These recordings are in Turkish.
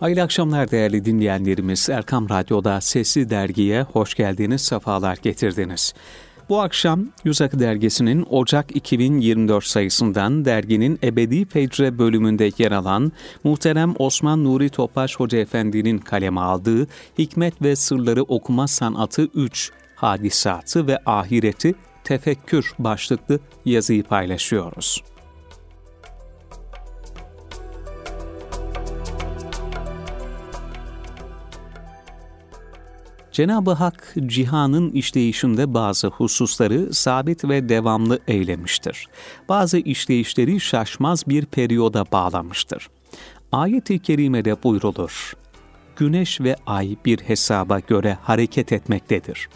Hayırlı akşamlar değerli dinleyenlerimiz. Erkam Radyo'da Sesli Dergi'ye hoş geldiniz, sefalar getirdiniz. Bu akşam Yüz Akı Dergisi'nin Ocak 2024 sayısından derginin Ebedi Fecre bölümünde yer alan muhterem Osman Nuri Topaş Hoca Efendi'nin kaleme aldığı Hikmet ve Sırları Okuma Sanatı 3 Hadisatı ve Ahireti Tefekkür başlıklı yazıyı paylaşıyoruz. Cenab-ı Hak cihanın işleyişinde bazı hususları sabit ve devamlı eylemiştir. Bazı işleyişleri şaşmaz bir periyoda bağlamıştır. Ayet-i kerimede buyrulur. Güneş ve ay bir hesaba göre hareket etmektedir.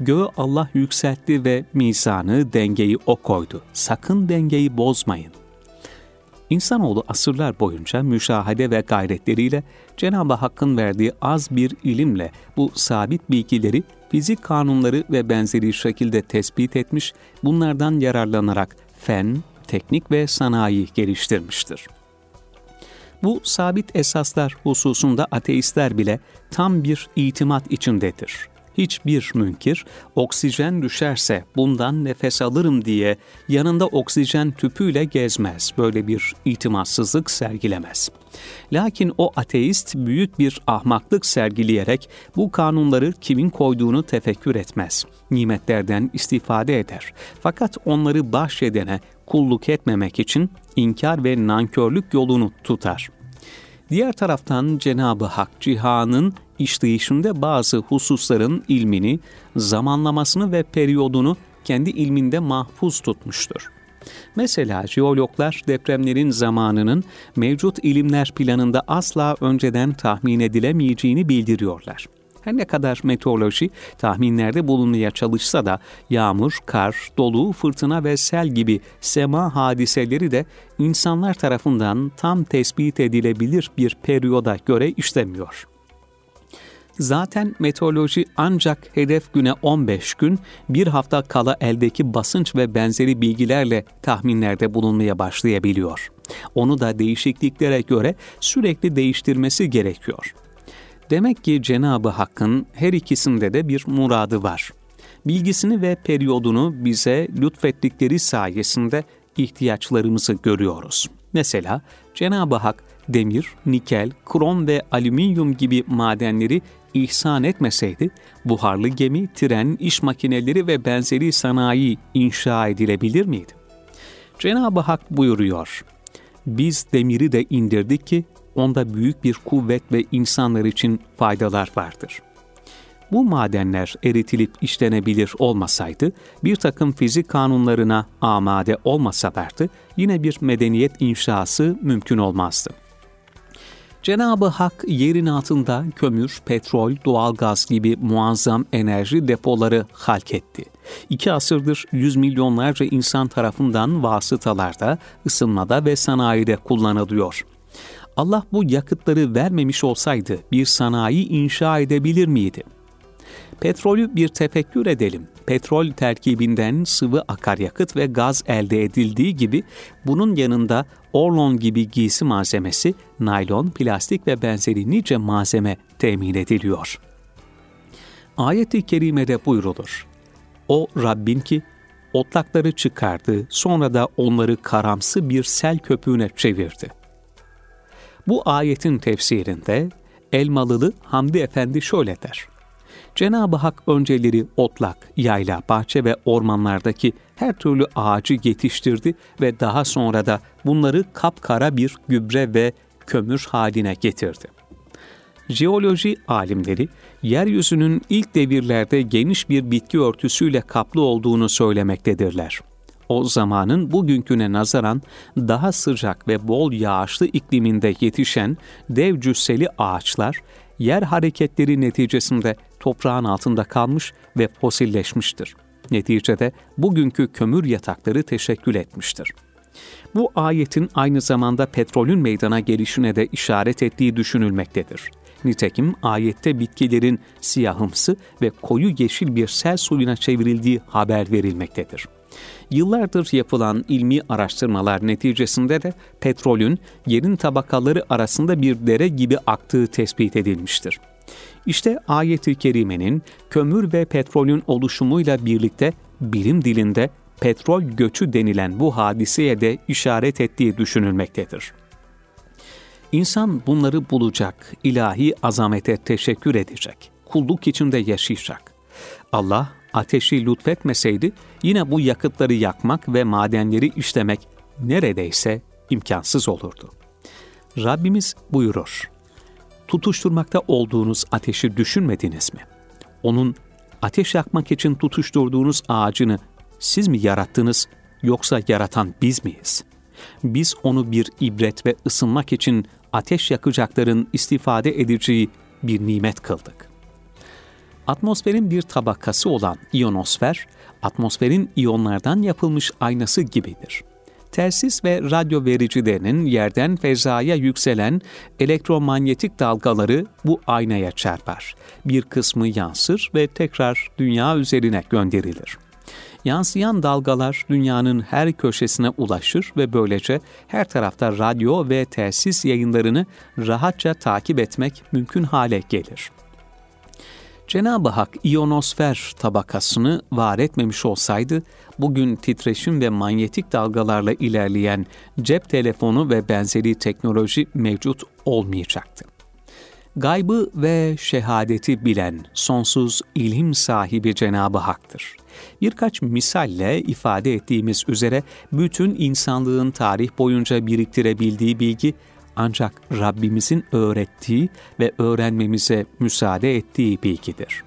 Göğü Allah yükseltti ve mizanı, dengeyi o koydu. Sakın dengeyi bozmayın. İnsanoğlu asırlar boyunca müşahede ve gayretleriyle Cenab-ı Hakk'ın verdiği az bir ilimle bu sabit bilgileri fizik kanunları ve benzeri şekilde tespit etmiş, bunlardan yararlanarak fen, teknik ve sanayi geliştirmiştir. Bu sabit esaslar hususunda ateistler bile tam bir itimat içindedir hiçbir münkir oksijen düşerse bundan nefes alırım diye yanında oksijen tüpüyle gezmez. Böyle bir itimatsızlık sergilemez. Lakin o ateist büyük bir ahmaklık sergileyerek bu kanunları kimin koyduğunu tefekkür etmez. Nimetlerden istifade eder. Fakat onları bahşedene kulluk etmemek için inkar ve nankörlük yolunu tutar. Diğer taraftan Cenab-ı Hak cihanın işleyişinde bazı hususların ilmini, zamanlamasını ve periyodunu kendi ilminde mahfuz tutmuştur. Mesela jeologlar depremlerin zamanının mevcut ilimler planında asla önceden tahmin edilemeyeceğini bildiriyorlar. Her ne kadar meteoroloji tahminlerde bulunmaya çalışsa da yağmur, kar, dolu, fırtına ve sel gibi sema hadiseleri de insanlar tarafından tam tespit edilebilir bir periyoda göre işlemiyor. Zaten meteoroloji ancak hedef güne 15 gün, bir hafta kala eldeki basınç ve benzeri bilgilerle tahminlerde bulunmaya başlayabiliyor. Onu da değişikliklere göre sürekli değiştirmesi gerekiyor. Demek ki Cenabı Hakk'ın her ikisinde de bir muradı var. Bilgisini ve periyodunu bize lütfettikleri sayesinde ihtiyaçlarımızı görüyoruz. Mesela Cenab-ı Hak demir, nikel, krom ve alüminyum gibi madenleri ihsan etmeseydi, buharlı gemi, tren, iş makineleri ve benzeri sanayi inşa edilebilir miydi? Cenab-ı Hak buyuruyor, biz demiri de indirdik ki onda büyük bir kuvvet ve insanlar için faydalar vardır. Bu madenler eritilip işlenebilir olmasaydı, bir takım fizik kanunlarına amade olmasalardı, yine bir medeniyet inşası mümkün olmazdı. Cenab-ı Hak yerin altında kömür, petrol, doğalgaz gibi muazzam enerji depoları halk etti. İki asırdır yüz milyonlarca insan tarafından vasıtalarda, ısınmada ve sanayide kullanılıyor. Allah bu yakıtları vermemiş olsaydı bir sanayi inşa edebilir miydi? Petrolü bir tefekkür edelim. Petrol terkibinden sıvı akaryakıt ve gaz elde edildiği gibi bunun yanında orlon gibi giysi malzemesi, naylon, plastik ve benzeri nice malzeme temin ediliyor. Ayet-i kerimede buyrulur. O Rabbin ki otlakları çıkardı, sonra da onları karamsı bir sel köpüğüne çevirdi. Bu ayetin tefsirinde Elmalılı Hamdi Efendi şöyle der. Cenab-ı Hak önceleri otlak, yayla, bahçe ve ormanlardaki her türlü ağacı yetiştirdi ve daha sonra da bunları kapkara bir gübre ve kömür haline getirdi. Jeoloji alimleri, yeryüzünün ilk devirlerde geniş bir bitki örtüsüyle kaplı olduğunu söylemektedirler. O zamanın bugünküne nazaran daha sıcak ve bol yağışlı ikliminde yetişen dev cüsseli ağaçlar, yer hareketleri neticesinde toprağın altında kalmış ve fosilleşmiştir. Neticede bugünkü kömür yatakları teşekkül etmiştir. Bu ayetin aynı zamanda petrolün meydana gelişine de işaret ettiği düşünülmektedir. Nitekim ayette bitkilerin siyahımsı ve koyu yeşil bir sel suyuna çevrildiği haber verilmektedir. Yıllardır yapılan ilmi araştırmalar neticesinde de petrolün yerin tabakaları arasında bir dere gibi aktığı tespit edilmiştir. İşte ayet-i kerimenin kömür ve petrolün oluşumuyla birlikte bilim dilinde petrol göçü denilen bu hadiseye de işaret ettiği düşünülmektedir. İnsan bunları bulacak, ilahi azamete teşekkür edecek, kulluk içinde yaşayacak. Allah ateşi lütfetmeseydi yine bu yakıtları yakmak ve madenleri işlemek neredeyse imkansız olurdu. Rabbimiz buyurur, tutuşturmakta olduğunuz ateşi düşünmediniz mi? Onun ateş yakmak için tutuşturduğunuz ağacını siz mi yarattınız yoksa yaratan biz miyiz? Biz onu bir ibret ve ısınmak için ateş yakacakların istifade edeceği bir nimet kıldık. Atmosferin bir tabakası olan iyonosfer, atmosferin iyonlardan yapılmış aynası gibidir. Telsiz ve radyo vericilerinin yerden fezaya yükselen elektromanyetik dalgaları bu aynaya çarpar. Bir kısmı yansır ve tekrar dünya üzerine gönderilir. Yansıyan dalgalar dünyanın her köşesine ulaşır ve böylece her tarafta radyo ve telsiz yayınlarını rahatça takip etmek mümkün hale gelir. Cenab-ı Hak iyonosfer tabakasını var etmemiş olsaydı, bugün titreşim ve manyetik dalgalarla ilerleyen cep telefonu ve benzeri teknoloji mevcut olmayacaktı. Gaybı ve şehadeti bilen sonsuz ilim sahibi Cenab-ı Hak'tır. Birkaç misalle ifade ettiğimiz üzere bütün insanlığın tarih boyunca biriktirebildiği bilgi ancak Rabbimizin öğrettiği ve öğrenmemize müsaade ettiği bilgidir.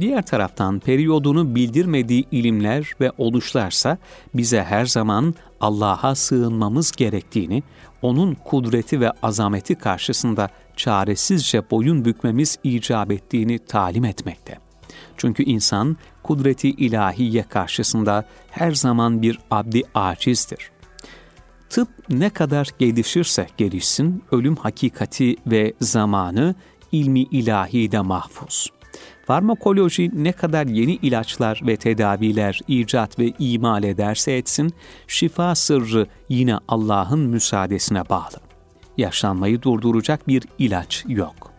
Diğer taraftan periyodunu bildirmediği ilimler ve oluşlarsa bize her zaman Allah'a sığınmamız gerektiğini, onun kudreti ve azameti karşısında çaresizce boyun bükmemiz icap ettiğini talim etmekte. Çünkü insan kudreti ilahiye karşısında her zaman bir abdi acizdir. Tıp ne kadar gelişirse gelişsin, ölüm hakikati ve zamanı ilmi ilahide mahfuz. Farmakoloji ne kadar yeni ilaçlar ve tedaviler icat ve imal ederse etsin, şifa sırrı yine Allah'ın müsaadesine bağlı. Yaşlanmayı durduracak bir ilaç yok.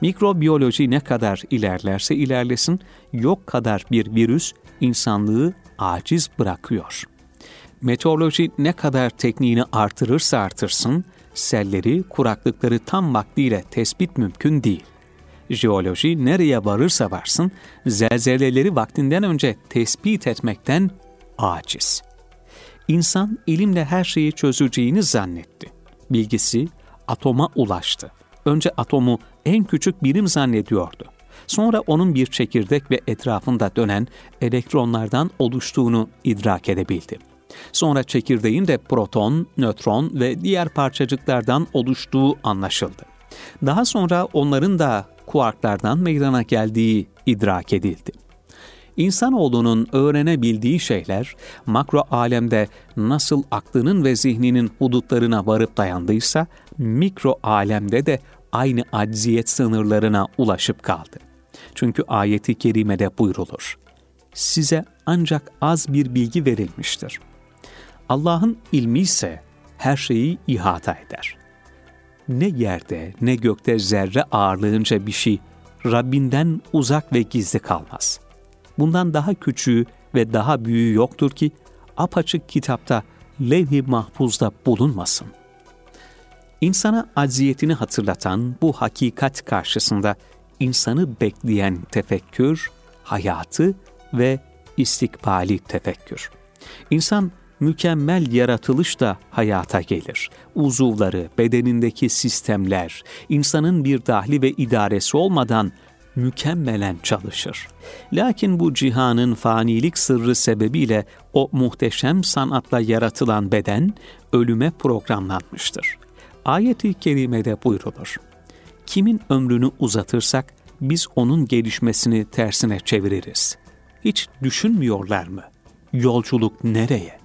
Mikrobiyoloji ne kadar ilerlerse ilerlesin, yok kadar bir virüs insanlığı aciz bırakıyor. Meteoroloji ne kadar tekniğini artırırsa artırsın, selleri, kuraklıkları tam vaktiyle tespit mümkün değil. Jeoloji nereye varırsa varsın, zelzeleleri vaktinden önce tespit etmekten aciz. İnsan ilimle her şeyi çözeceğini zannetti. Bilgisi atoma ulaştı. Önce atomu en küçük birim zannediyordu. Sonra onun bir çekirdek ve etrafında dönen elektronlardan oluştuğunu idrak edebildi. Sonra çekirdeğin de proton, nötron ve diğer parçacıklardan oluştuğu anlaşıldı. Daha sonra onların da kuarklardan meydana geldiği idrak edildi. İnsanoğlunun öğrenebildiği şeyler makro alemde nasıl aklının ve zihninin hudutlarına varıp dayandıysa mikro alemde de aynı acziyet sınırlarına ulaşıp kaldı. Çünkü ayeti kerimede buyrulur. Size ancak az bir bilgi verilmiştir. Allah'ın ilmi ise her şeyi ihata eder. Ne yerde ne gökte zerre ağırlığınca bir şey Rabbinden uzak ve gizli kalmaz. Bundan daha küçüğü ve daha büyüğü yoktur ki apaçık kitapta levh-i mahfuzda bulunmasın. İnsana acziyetini hatırlatan bu hakikat karşısında insanı bekleyen tefekkür, hayatı ve istikbali tefekkür. İnsan mükemmel yaratılış da hayata gelir. Uzuvları, bedenindeki sistemler, insanın bir dahli ve idaresi olmadan mükemmelen çalışır. Lakin bu cihanın fanilik sırrı sebebiyle o muhteşem sanatla yaratılan beden ölüme programlanmıştır. Ayet-i kerimede buyrulur. Kimin ömrünü uzatırsak biz onun gelişmesini tersine çeviririz. Hiç düşünmüyorlar mı? Yolculuk nereye?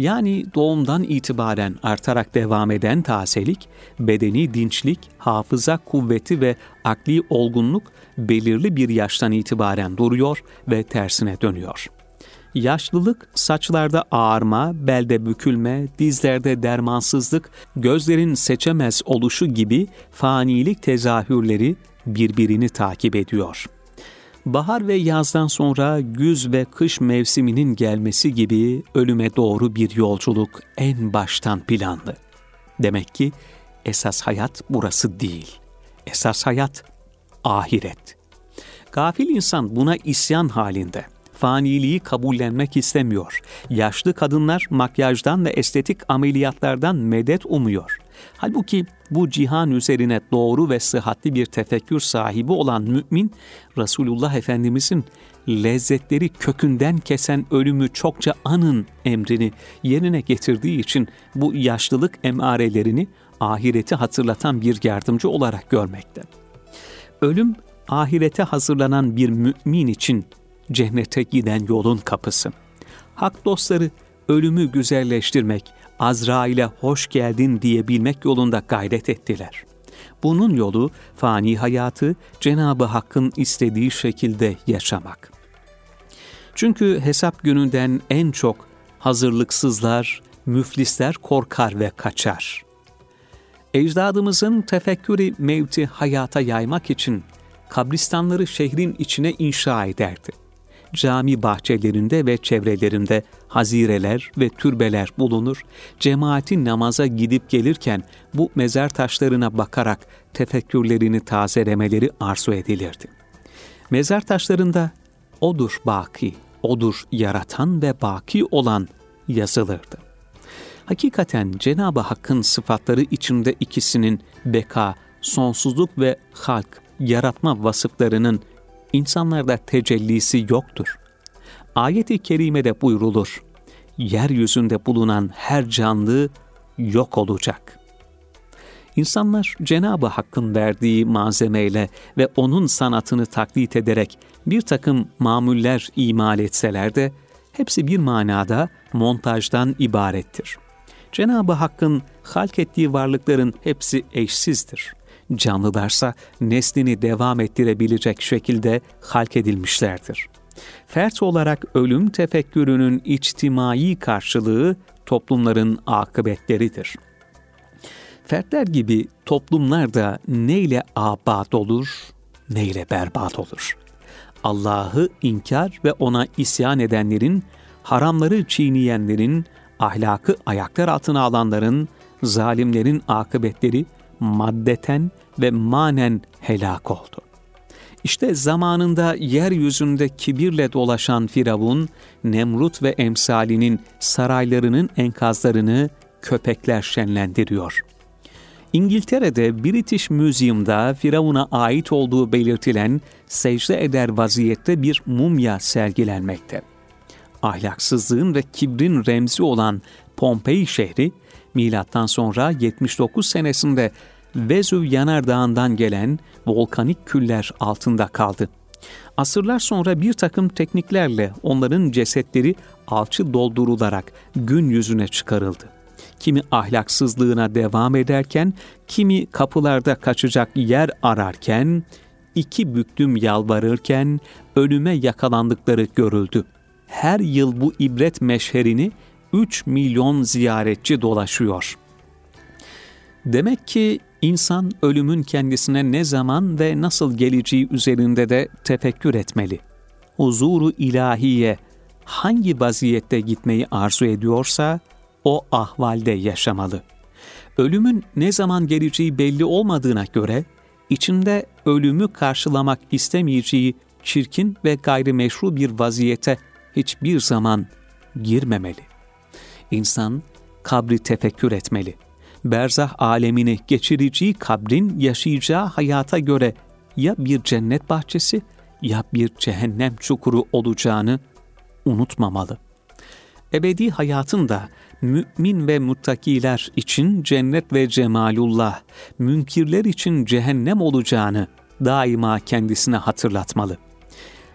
Yani doğumdan itibaren artarak devam eden taselik, bedeni dinçlik, hafıza kuvveti ve akli olgunluk belirli bir yaştan itibaren duruyor ve tersine dönüyor. Yaşlılık, saçlarda ağarma, belde bükülme, dizlerde dermansızlık, gözlerin seçemez oluşu gibi fanilik tezahürleri birbirini takip ediyor. Bahar ve yazdan sonra güz ve kış mevsiminin gelmesi gibi ölüme doğru bir yolculuk en baştan planlı. Demek ki esas hayat burası değil. Esas hayat ahiret. Gafil insan buna isyan halinde. Faniliği kabullenmek istemiyor. Yaşlı kadınlar makyajdan ve estetik ameliyatlardan medet umuyor. Halbuki bu cihan üzerine doğru ve sıhhatli bir tefekkür sahibi olan mümin, Resulullah Efendimizin lezzetleri kökünden kesen ölümü çokça anın emrini yerine getirdiği için bu yaşlılık emarelerini ahireti hatırlatan bir yardımcı olarak görmekte. Ölüm ahirete hazırlanan bir mümin için cennete giden yolun kapısı. Hak dostları ölümü güzelleştirmek, Azrail'e hoş geldin diyebilmek yolunda gayret ettiler. Bunun yolu fani hayatı Cenabı Hakk'ın istediği şekilde yaşamak. Çünkü hesap gününden en çok hazırlıksızlar, müflisler korkar ve kaçar. Ecdadımızın tefekkürü mevti hayata yaymak için kabristanları şehrin içine inşa ederdi. Cami bahçelerinde ve çevrelerinde hazireler ve türbeler bulunur. Cemaatin namaza gidip gelirken bu mezar taşlarına bakarak tefekkürlerini tazelemeleri arzu edilirdi. Mezar taşlarında odur baki, odur yaratan ve baki olan yazılırdı. Hakikaten Cenab-ı Hakk'ın sıfatları içinde ikisinin beka, sonsuzluk ve halk, yaratma vasıflarının insanlarda tecellisi yoktur. Ayet-i kerimede buyrulur. Yeryüzünde bulunan her canlı yok olacak. İnsanlar Cenab-ı Hakk'ın verdiği malzemeyle ve onun sanatını taklit ederek bir takım mamuller imal etseler de hepsi bir manada montajdan ibarettir. Cenab-ı Hakk'ın halk ettiği varlıkların hepsi eşsizdir canlılarsa neslini devam ettirebilecek şekilde halk edilmişlerdir. Fert olarak ölüm tefekkürünün içtimai karşılığı toplumların akıbetleridir. Fertler gibi toplumlar da neyle abat olur, neyle berbat olur. Allah'ı inkar ve ona isyan edenlerin, haramları çiğneyenlerin, ahlakı ayaklar altına alanların, zalimlerin akıbetleri maddeten ve manen helak oldu. İşte zamanında yeryüzünde kibirle dolaşan Firavun, Nemrut ve emsalinin saraylarının enkazlarını köpekler şenlendiriyor. İngiltere'de British Museum'da Firavun'a ait olduğu belirtilen secde eder vaziyette bir mumya sergilenmekte. Ahlaksızlığın ve kibrin remzi olan Pompei şehri, milattan sonra 79 senesinde Vezüv yanardağından gelen volkanik küller altında kaldı. Asırlar sonra bir takım tekniklerle onların cesetleri alçı doldurularak gün yüzüne çıkarıldı. Kimi ahlaksızlığına devam ederken, kimi kapılarda kaçacak yer ararken, iki büklüm yalvarırken ölüme yakalandıkları görüldü. Her yıl bu ibret meşherini 3 milyon ziyaretçi dolaşıyor. Demek ki insan ölümün kendisine ne zaman ve nasıl geleceği üzerinde de tefekkür etmeli. Huzuru ilahiye hangi vaziyette gitmeyi arzu ediyorsa o ahvalde yaşamalı. Ölümün ne zaman geleceği belli olmadığına göre içinde ölümü karşılamak istemeyeceği çirkin ve gayrimeşru bir vaziyete hiçbir zaman girmemeli. İnsan kabri tefekkür etmeli. Berzah alemini geçireceği kabrin yaşayacağı hayata göre ya bir cennet bahçesi ya bir cehennem çukuru olacağını unutmamalı. Ebedi hayatın da mümin ve muttakiler için cennet ve cemalullah, münkirler için cehennem olacağını daima kendisine hatırlatmalı.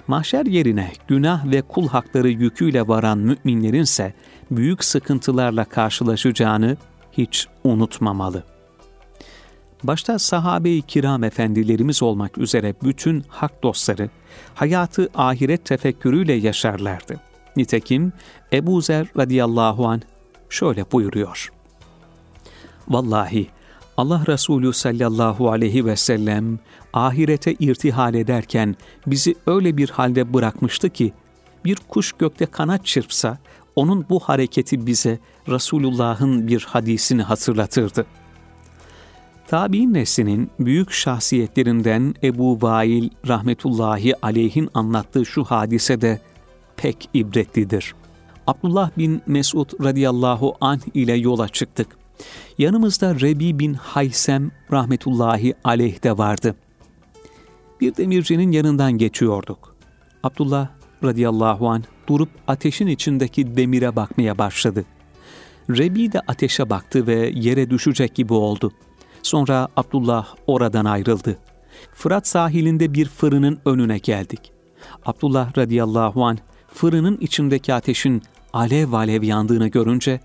Mahşer yerine günah ve kul hakları yüküyle varan müminlerin ise büyük sıkıntılarla karşılaşacağını hiç unutmamalı. Başta sahabe-i kiram efendilerimiz olmak üzere bütün hak dostları hayatı ahiret tefekkürüyle yaşarlardı. Nitekim Ebu Zer radıyallahu an şöyle buyuruyor. Vallahi Allah Resulü sallallahu aleyhi ve sellem ahirete irtihal ederken bizi öyle bir halde bırakmıştı ki bir kuş gökte kanat çırpsa onun bu hareketi bize Resulullah'ın bir hadisini hatırlatırdı. Tabi'in neslinin büyük şahsiyetlerinden Ebu Vail rahmetullahi aleyhin anlattığı şu hadise de pek ibretlidir. Abdullah bin Mesud radıyallahu anh ile yola çıktık. Yanımızda Rebi bin Haysem rahmetullahi aleyh de vardı. Bir demircinin yanından geçiyorduk. Abdullah radıyallahu anh durup ateşin içindeki demire bakmaya başladı. Rebi de ateşe baktı ve yere düşecek gibi oldu. Sonra Abdullah oradan ayrıldı. Fırat sahilinde bir fırının önüne geldik. Abdullah radıyallahu anh fırının içindeki ateşin alev alev yandığını görünce,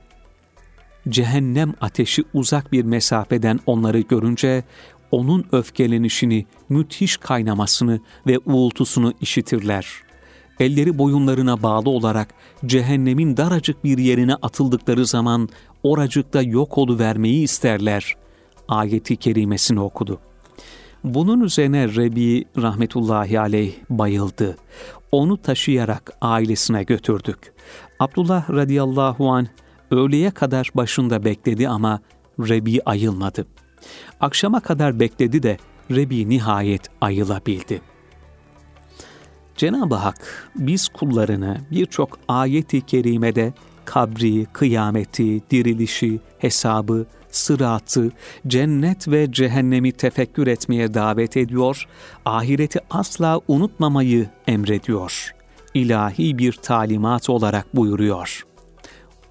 cehennem ateşi uzak bir mesafeden onları görünce, onun öfkelenişini, müthiş kaynamasını ve uğultusunu işitirler. Elleri boyunlarına bağlı olarak cehennemin daracık bir yerine atıldıkları zaman oracıkta yok vermeyi isterler. Ayeti kerimesini okudu. Bunun üzerine Rebi rahmetullahi aleyh bayıldı. Onu taşıyarak ailesine götürdük. Abdullah radıyallahu an öğleye kadar başında bekledi ama Rebi ayılmadı. Akşama kadar bekledi de Rebi nihayet ayılabildi. Cenab-ı Hak biz kullarını birçok ayeti kerimede kabri, kıyameti, dirilişi, hesabı, sıratı, cennet ve cehennemi tefekkür etmeye davet ediyor, ahireti asla unutmamayı emrediyor. İlahi bir talimat olarak buyuruyor.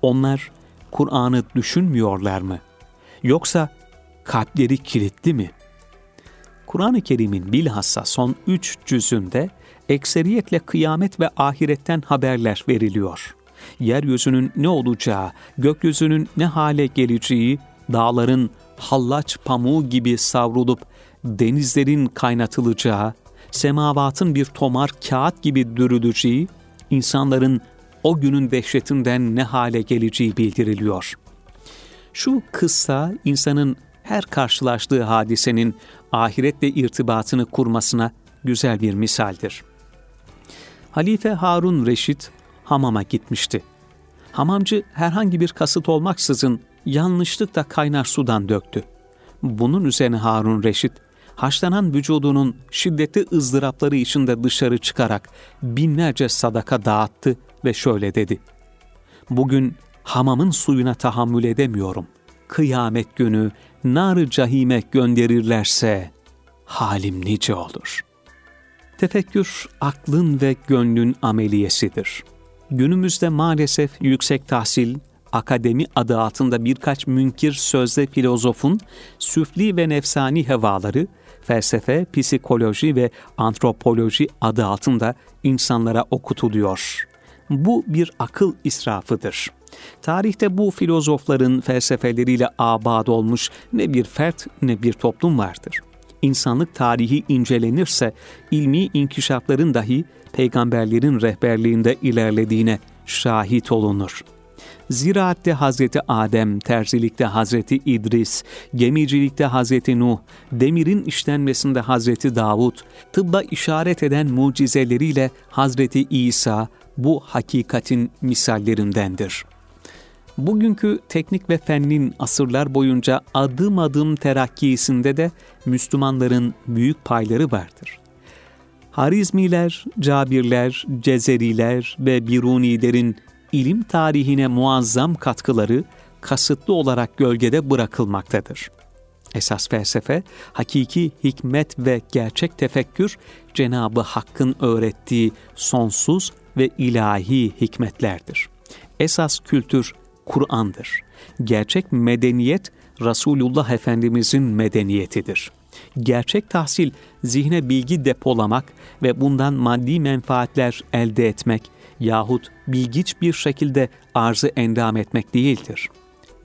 Onlar Kur'an'ı düşünmüyorlar mı? Yoksa kalpleri kilitli mi? Kur'an-ı Kerim'in bilhassa son üç cüzünde ekseriyetle kıyamet ve ahiretten haberler veriliyor. Yeryüzünün ne olacağı, gökyüzünün ne hale geleceği, dağların hallaç pamuğu gibi savrulup denizlerin kaynatılacağı, semavatın bir tomar kağıt gibi dürüleceği, insanların o günün dehşetinden ne hale geleceği bildiriliyor. Şu kıssa insanın her karşılaştığı hadisenin ahiretle irtibatını kurmasına güzel bir misaldir. Halife Harun Reşit hamama gitmişti. Hamamcı herhangi bir kasıt olmaksızın yanlışlıkla kaynar sudan döktü. Bunun üzerine Harun Reşit, haşlanan vücudunun şiddetli ızdırapları içinde dışarı çıkarak binlerce sadaka dağıttı ve şöyle dedi. Bugün hamamın suyuna tahammül edemiyorum. Kıyamet günü nar cahime gönderirlerse halim nice olur. Tefekkür aklın ve gönlün ameliyesidir. Günümüzde maalesef yüksek tahsil, akademi adı altında birkaç münkir sözde filozofun süfli ve nefsani hevaları, felsefe, psikoloji ve antropoloji adı altında insanlara okutuluyor. Bu bir akıl israfıdır. Tarihte bu filozofların felsefeleriyle abad olmuş ne bir fert ne bir toplum vardır. İnsanlık tarihi incelenirse ilmi inkişafların dahi peygamberlerin rehberliğinde ilerlediğine şahit olunur. Ziraatte Hazreti Adem, terzilikte Hazreti İdris, gemicilikte Hazreti Nuh, demirin işlenmesinde Hazreti Davud, tıbba işaret eden mucizeleriyle Hazreti İsa bu hakikatin misallerindendir. Bugünkü teknik ve fennin asırlar boyunca adım adım terakkisinde de Müslümanların büyük payları vardır. Harizmiler, Cabirler, Cezeriler ve Birunilerin ilim tarihine muazzam katkıları kasıtlı olarak gölgede bırakılmaktadır. Esas felsefe, hakiki hikmet ve gerçek tefekkür, Cenabı Hakk'ın öğrettiği sonsuz ve ilahi hikmetlerdir. Esas kültür Kur'an'dır. Gerçek medeniyet, Resulullah Efendimizin medeniyetidir. Gerçek tahsil, zihne bilgi depolamak ve bundan maddi menfaatler elde etmek, yahut bilgiç bir şekilde arzı endam etmek değildir.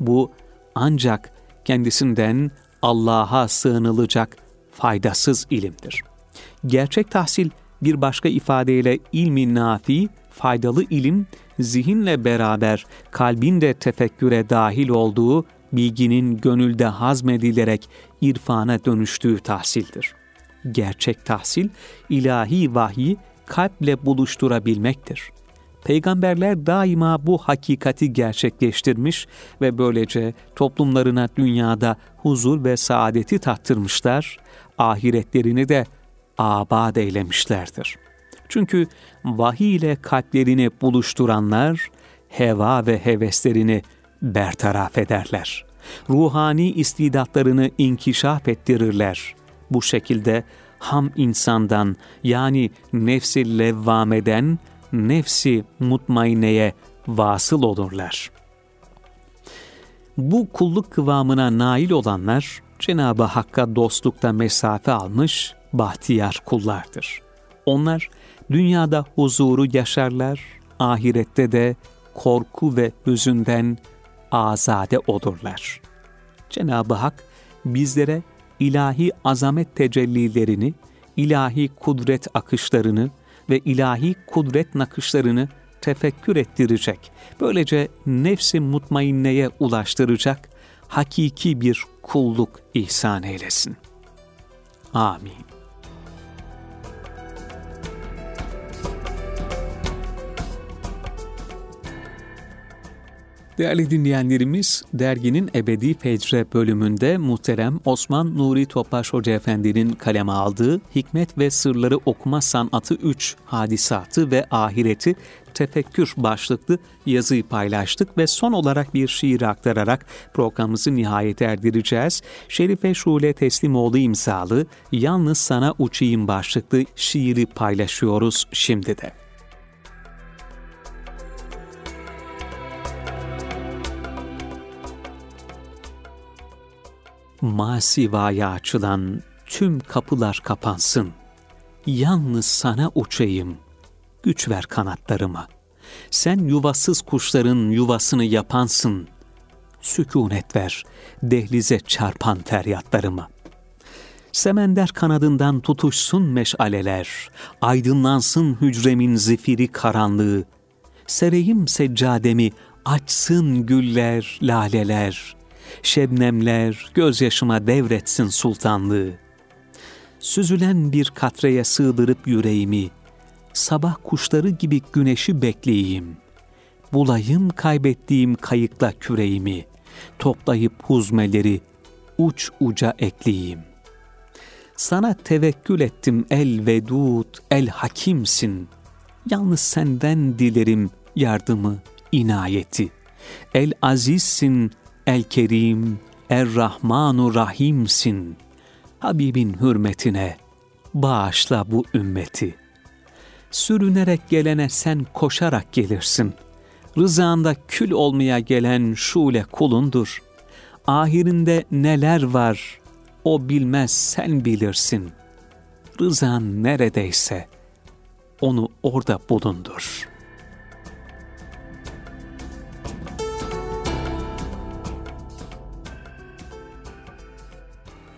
Bu ancak kendisinden Allah'a sığınılacak faydasız ilimdir. Gerçek tahsil bir başka ifadeyle ilmi nafi, faydalı ilim zihinle beraber kalbin de tefekküre dahil olduğu bilginin gönülde hazmedilerek irfana dönüştüğü tahsildir. Gerçek tahsil, ilahi vahyi kalple buluşturabilmektir. Peygamberler daima bu hakikati gerçekleştirmiş ve böylece toplumlarına dünyada huzur ve saadeti tattırmışlar, ahiretlerini de abad eylemişlerdir. Çünkü vahiy ile kalplerini buluşturanlar, heva ve heveslerini bertaraf ederler. Ruhani istidatlarını inkişaf ettirirler. Bu şekilde ham insandan yani nefsi levvameden nefsi mutmaineye vasıl olurlar. Bu kulluk kıvamına nail olanlar Cenab-ı Hakk'a dostlukta mesafe almış bahtiyar kullardır. Onlar dünyada huzuru yaşarlar, ahirette de korku ve hüzünden azade olurlar. Cenab-ı Hak bizlere ilahi azamet tecellilerini, ilahi kudret akışlarını ve ilahi kudret nakışlarını tefekkür ettirecek. Böylece nefsi mutmainneye ulaştıracak hakiki bir kulluk ihsan eylesin. Amin. Değerli dinleyenlerimiz, derginin Ebedi Fecre bölümünde muhterem Osman Nuri Topbaş Hoca Efendi'nin kaleme aldığı Hikmet ve Sırları Okuma Sanatı 3 Hadisatı ve Ahireti Tefekkür başlıklı yazıyı paylaştık ve son olarak bir şiir aktararak programımızı nihayete erdireceğiz. Şerife Şule Teslimoğlu imzalı Yalnız Sana Uçayım başlıklı şiiri paylaşıyoruz şimdi de. Masivaya açılan tüm kapılar kapansın. Yalnız sana uçayım, güç ver kanatlarıma. Sen yuvasız kuşların yuvasını yapansın. Sükunet ver, dehlize çarpan feryatlarıma. Semender kanadından tutuşsun meşaleler, aydınlansın hücremin zifiri karanlığı. Sereyim seccademi, açsın güller, laleler.'' Şebnemler gözyaşıma devretsin sultanlığı. Süzülen bir katreye sığdırıp yüreğimi, sabah kuşları gibi güneşi bekleyeyim. Bulayım kaybettiğim kayıkla küreğimi, toplayıp huzmeleri uç uca ekleyeyim. Sana tevekkül ettim el vedud, el hakimsin. Yalnız senden dilerim yardımı, inayeti. El azizsin, El-Kerim, Er-Rahmanu Rahimsin. Habibin hürmetine bağışla bu ümmeti. Sürünerek gelene sen koşarak gelirsin. Rızanda kül olmaya gelen şule kulundur. Ahirinde neler var o bilmez sen bilirsin. Rızan neredeyse onu orada bulundur.''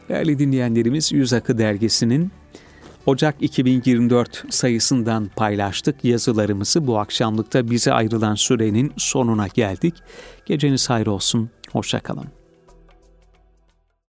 Değerli dinleyenlerimiz Yüz Akı Dergisi'nin Ocak 2024 sayısından paylaştık yazılarımızı. Bu akşamlıkta bize ayrılan sürenin sonuna geldik. Geceniz hayır olsun, hoşçakalın.